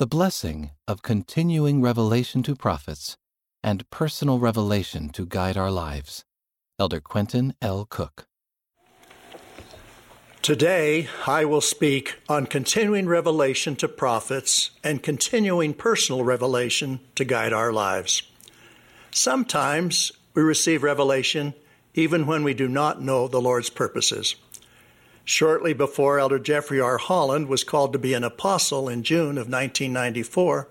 the blessing of continuing revelation to prophets and personal revelation to guide our lives. Elder Quentin L. Cook. Today, I will speak on continuing revelation to prophets and continuing personal revelation to guide our lives. Sometimes we receive revelation even when we do not know the Lord's purposes. Shortly before Elder Jeffrey R. Holland was called to be an apostle in June of 1994,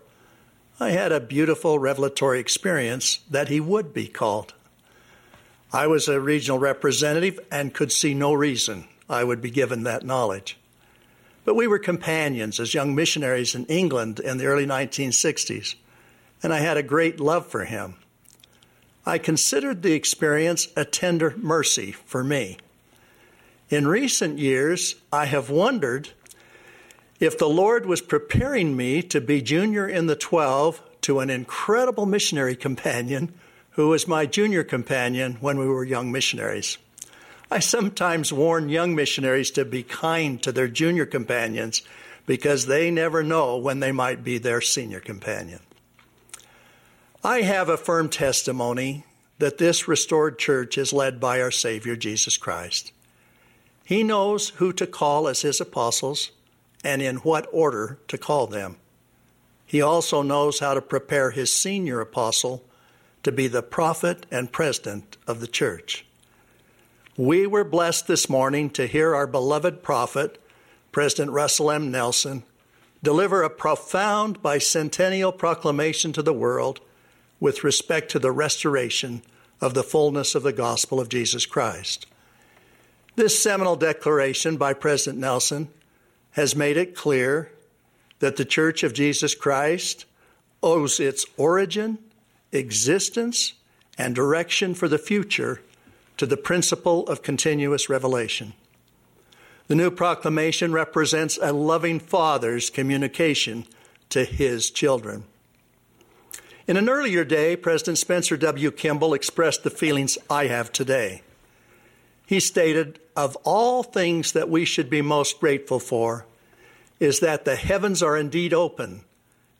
I had a beautiful revelatory experience that he would be called. I was a regional representative and could see no reason I would be given that knowledge. But we were companions as young missionaries in England in the early 1960s, and I had a great love for him. I considered the experience a tender mercy for me. In recent years, I have wondered if the Lord was preparing me to be junior in the 12 to an incredible missionary companion who was my junior companion when we were young missionaries. I sometimes warn young missionaries to be kind to their junior companions because they never know when they might be their senior companion. I have a firm testimony that this restored church is led by our Savior Jesus Christ. He knows who to call as his apostles and in what order to call them. He also knows how to prepare his senior apostle to be the prophet and president of the church. We were blessed this morning to hear our beloved prophet, President Russell M. Nelson, deliver a profound bicentennial proclamation to the world with respect to the restoration of the fullness of the gospel of Jesus Christ. This seminal declaration by President Nelson has made it clear that the Church of Jesus Christ owes its origin, existence, and direction for the future to the principle of continuous revelation. The new proclamation represents a loving father's communication to his children. In an earlier day, President Spencer W. Kimball expressed the feelings I have today. He stated, Of all things that we should be most grateful for, is that the heavens are indeed open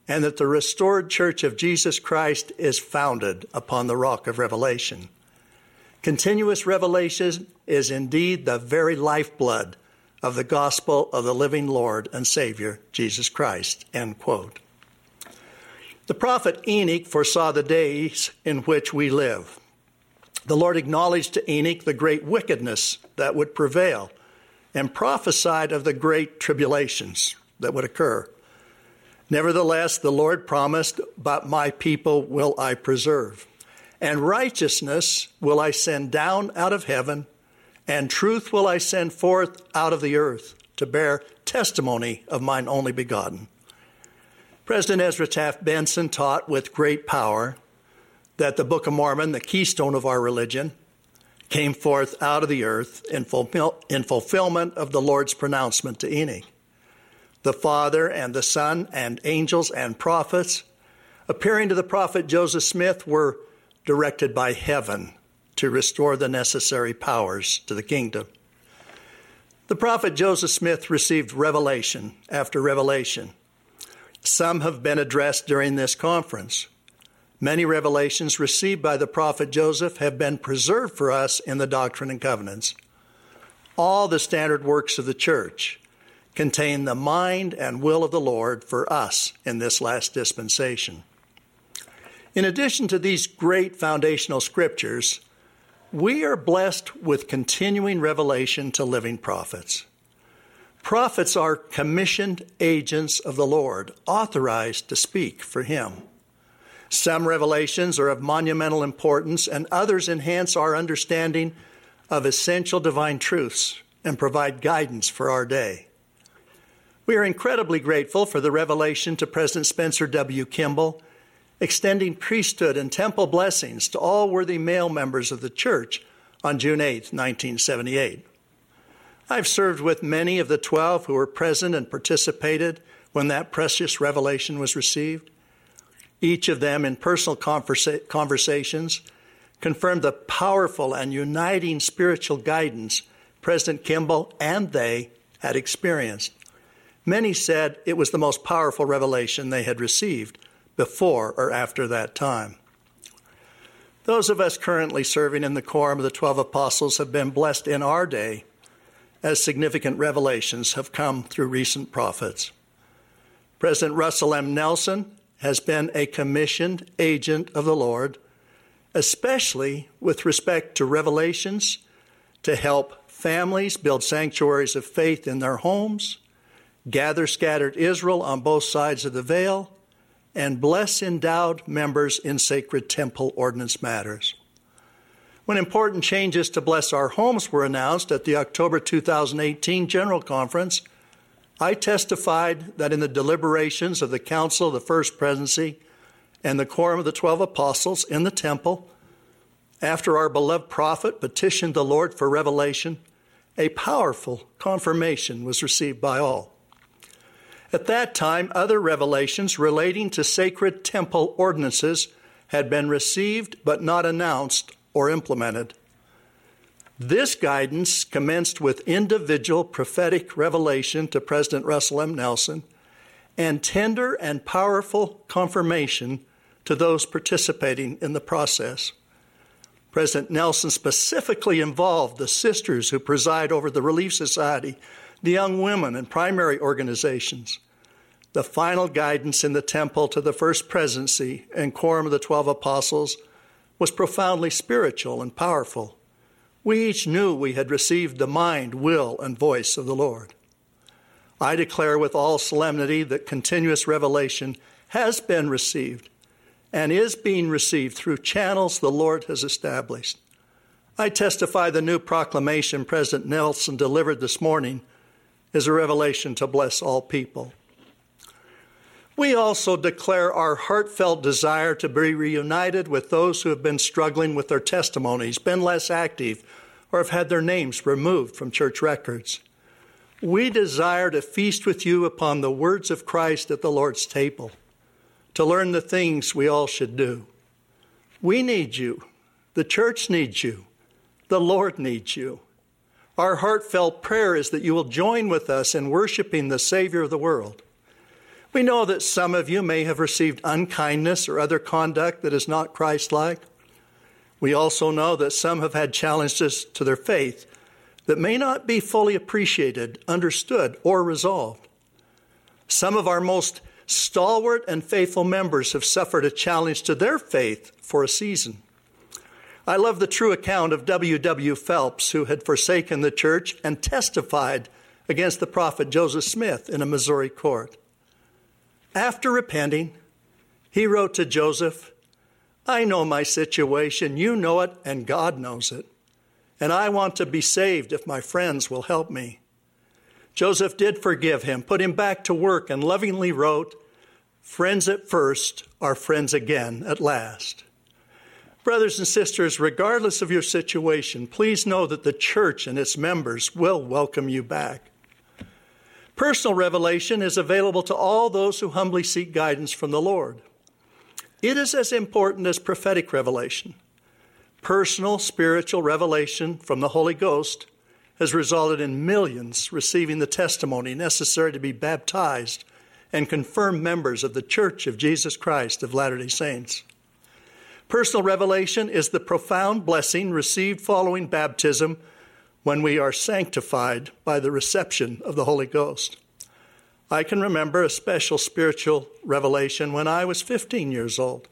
and that the restored church of Jesus Christ is founded upon the rock of revelation. Continuous revelation is indeed the very lifeblood of the gospel of the living Lord and Savior, Jesus Christ. End quote. The prophet Enoch foresaw the days in which we live. The Lord acknowledged to Enoch the great wickedness that would prevail and prophesied of the great tribulations that would occur. Nevertheless, the Lord promised, But my people will I preserve and righteousness will I send down out of heaven, and truth will I send forth out of the earth to bear testimony of mine only begotten. President Ezra Taft Benson taught with great power that the Book of Mormon, the keystone of our religion, came forth out of the earth in, fulfill, in fulfillment of the Lord's pronouncement to Enoch. The Father and the Son and angels and prophets, appearing to the prophet Joseph Smith, were directed by heaven to restore the necessary powers to the kingdom. The prophet Joseph Smith received revelation after revelation. Some have been addressed during this conference. Many revelations received by the prophet Joseph have been preserved for us in the Doctrine and Covenants. All the standard works of the church contain the mind and will of the Lord for us in this last dispensation. In addition to these great foundational scriptures, we are blessed with continuing revelation to living prophets. Prophets are commissioned agents of the Lord, authorized to speak for Him. Some revelations are of monumental importance, and others enhance our understanding of essential divine truths and provide guidance for our day. We are incredibly grateful for the revelation to President Spencer W. Kimball extending priesthood and temple blessings to all worthy male members of the church on June 8, 1978. I've served with many of the 12 who were present and participated when that precious revelation was received. Each of them, in personal conversa- conversations, confirmed the powerful and uniting spiritual guidance President Kimball and they had experienced. Many said it was the most powerful revelation they had received before or after that time. Those of us currently serving in the quorum of the 12 apostles have been blessed in our day as significant revelations have come through recent prophets. President Russell M. Nelson has been a commissioned agent of the Lord, especially with respect to revelations to help families build sanctuaries of faith in their homes, gather scattered Israel on both sides of the veil, and bless endowed members in sacred temple ordinance matters. When important changes to bless our homes were announced at the October 2018 General Conference, I testified that in the deliberations of the Council of the First Presidency and the Quorum of the Twelve Apostles in the temple, after our beloved prophet petitioned the Lord for revelation, a powerful confirmation was received by all. At that time, other revelations relating to sacred temple ordinances had been received but not announced or implemented. This guidance commenced with individual prophetic revelation to President Russell M. Nelson and tender and powerful confirmation to those participating in the process. President Nelson specifically involved the sisters who preside over the Relief Society, the young women and primary organizations, the final guidance in the temple to the first presidency and quorum of the 12 apostles was profoundly spiritual and powerful. We each knew we had received the mind, will, and voice of the Lord. I declare with all solemnity that continuous revelation has been received and is being received through channels the Lord has established. I testify the new proclamation President Nelson delivered this morning is a revelation to bless all people. We also declare our heartfelt desire to be reunited with those who have been struggling with their testimonies, been less active, or have had their names removed from church records. We desire to feast with you upon the words of Christ at the Lord's table, to learn the things we all should do. We need you. The church needs you. The Lord needs you. Our heartfelt prayer is that you will join with us in worshiping the Savior of the world. We know that some of you may have received unkindness or other conduct that is not Christ like. We also know that some have had challenges to their faith that may not be fully appreciated, understood, or resolved. Some of our most stalwart and faithful members have suffered a challenge to their faith for a season. I love the true account of W. W. Phelps, who had forsaken the church and testified against the prophet Joseph Smith in a Missouri court. After repenting, he wrote to Joseph, I know my situation, you know it, and God knows it. And I want to be saved if my friends will help me. Joseph did forgive him, put him back to work, and lovingly wrote, Friends at first are friends again at last. Brothers and sisters, regardless of your situation, please know that the church and its members will welcome you back. Personal revelation is available to all those who humbly seek guidance from the Lord. It is as important as prophetic revelation. Personal spiritual revelation from the Holy Ghost has resulted in millions receiving the testimony necessary to be baptized and confirmed members of the Church of Jesus Christ of Latter day Saints. Personal revelation is the profound blessing received following baptism when we are sanctified by the reception of the Holy Ghost. I can remember a special spiritual revelation when I was 15 years old.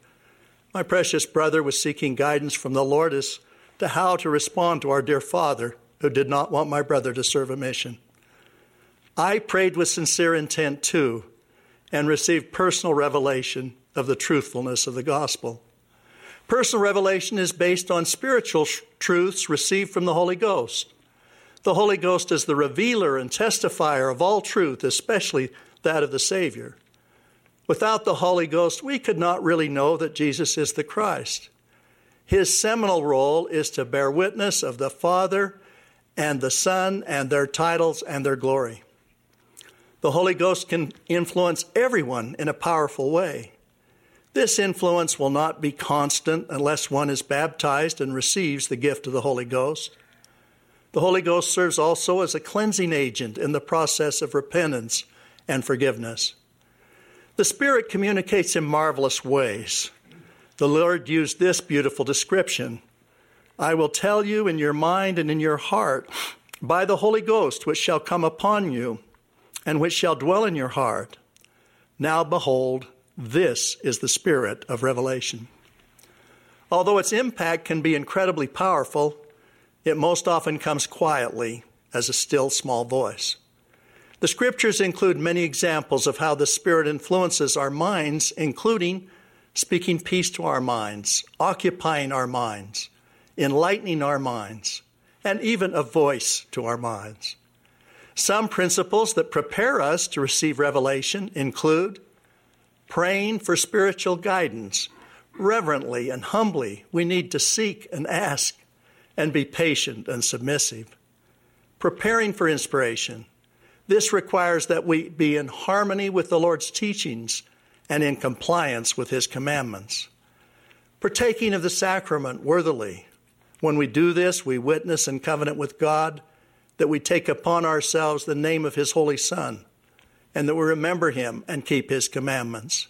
My precious brother was seeking guidance from the Lord as to how to respond to our dear father, who did not want my brother to serve a mission. I prayed with sincere intent too and received personal revelation of the truthfulness of the gospel. Personal revelation is based on spiritual truths received from the Holy Ghost. The Holy Ghost is the revealer and testifier of all truth, especially that of the Savior. Without the Holy Ghost, we could not really know that Jesus is the Christ. His seminal role is to bear witness of the Father and the Son and their titles and their glory. The Holy Ghost can influence everyone in a powerful way. This influence will not be constant unless one is baptized and receives the gift of the Holy Ghost. The Holy Ghost serves also as a cleansing agent in the process of repentance and forgiveness. The Spirit communicates in marvelous ways. The Lord used this beautiful description I will tell you in your mind and in your heart by the Holy Ghost, which shall come upon you, and which shall dwell in your heart. Now behold, this is the spirit of revelation. Although its impact can be incredibly powerful, it most often comes quietly as a still small voice. The scriptures include many examples of how the Spirit influences our minds, including speaking peace to our minds, occupying our minds, enlightening our minds, and even a voice to our minds. Some principles that prepare us to receive revelation include praying for spiritual guidance. Reverently and humbly, we need to seek and ask and be patient and submissive. Preparing for inspiration. This requires that we be in harmony with the Lord's teachings and in compliance with His commandments. Partaking of the sacrament worthily. When we do this, we witness and covenant with God that we take upon ourselves the name of His Holy Son and that we remember Him and keep His commandments.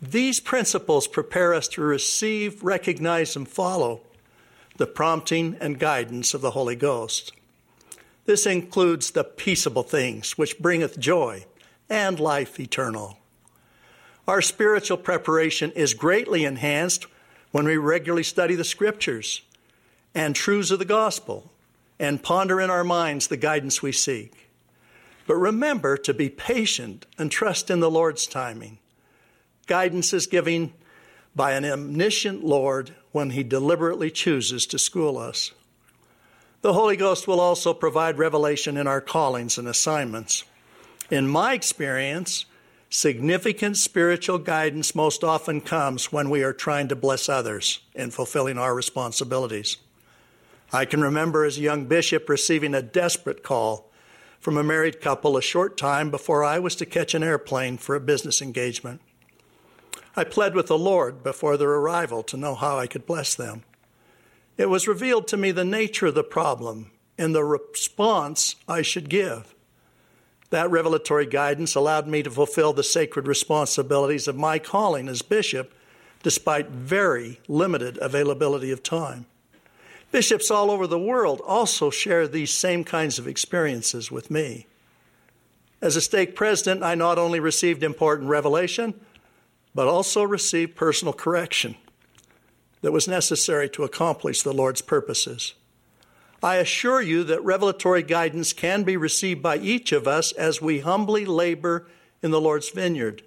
These principles prepare us to receive, recognize, and follow the prompting and guidance of the Holy Ghost. This includes the peaceable things which bringeth joy and life eternal. Our spiritual preparation is greatly enhanced when we regularly study the scriptures and truths of the gospel and ponder in our minds the guidance we seek. But remember to be patient and trust in the Lord's timing. Guidance is given by an omniscient Lord when He deliberately chooses to school us. The Holy Ghost will also provide revelation in our callings and assignments. In my experience, significant spiritual guidance most often comes when we are trying to bless others in fulfilling our responsibilities. I can remember as a young bishop receiving a desperate call from a married couple a short time before I was to catch an airplane for a business engagement. I pled with the Lord before their arrival to know how I could bless them. It was revealed to me the nature of the problem and the response I should give. That revelatory guidance allowed me to fulfill the sacred responsibilities of my calling as bishop despite very limited availability of time. Bishops all over the world also share these same kinds of experiences with me. As a stake president, I not only received important revelation, but also received personal correction that was necessary to accomplish the Lord's purposes. I assure you that revelatory guidance can be received by each of us as we humbly labor in the Lord's vineyard.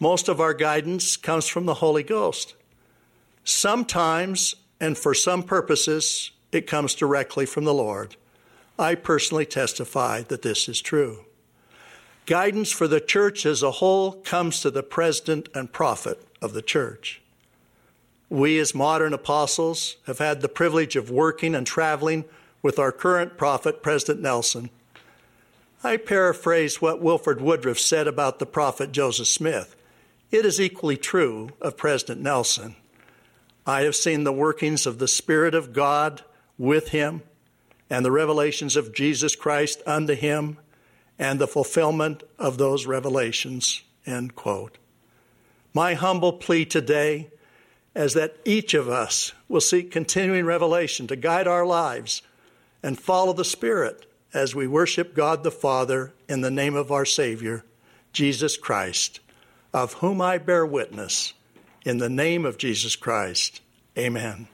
Most of our guidance comes from the Holy Ghost. Sometimes and for some purposes, it comes directly from the Lord. I personally testify that this is true. Guidance for the church as a whole comes to the president and prophet of the church. We, as modern apostles, have had the privilege of working and traveling with our current prophet, President Nelson. I paraphrase what Wilford Woodruff said about the prophet Joseph Smith. It is equally true of President Nelson. I have seen the workings of the Spirit of God with him and the revelations of Jesus Christ unto him and the fulfillment of those revelations. End quote. My humble plea today is that each of us will seek continuing revelation to guide our lives and follow the Spirit as we worship God the Father in the name of our Savior, Jesus Christ, of whom I bear witness in the name of Jesus Christ, amen.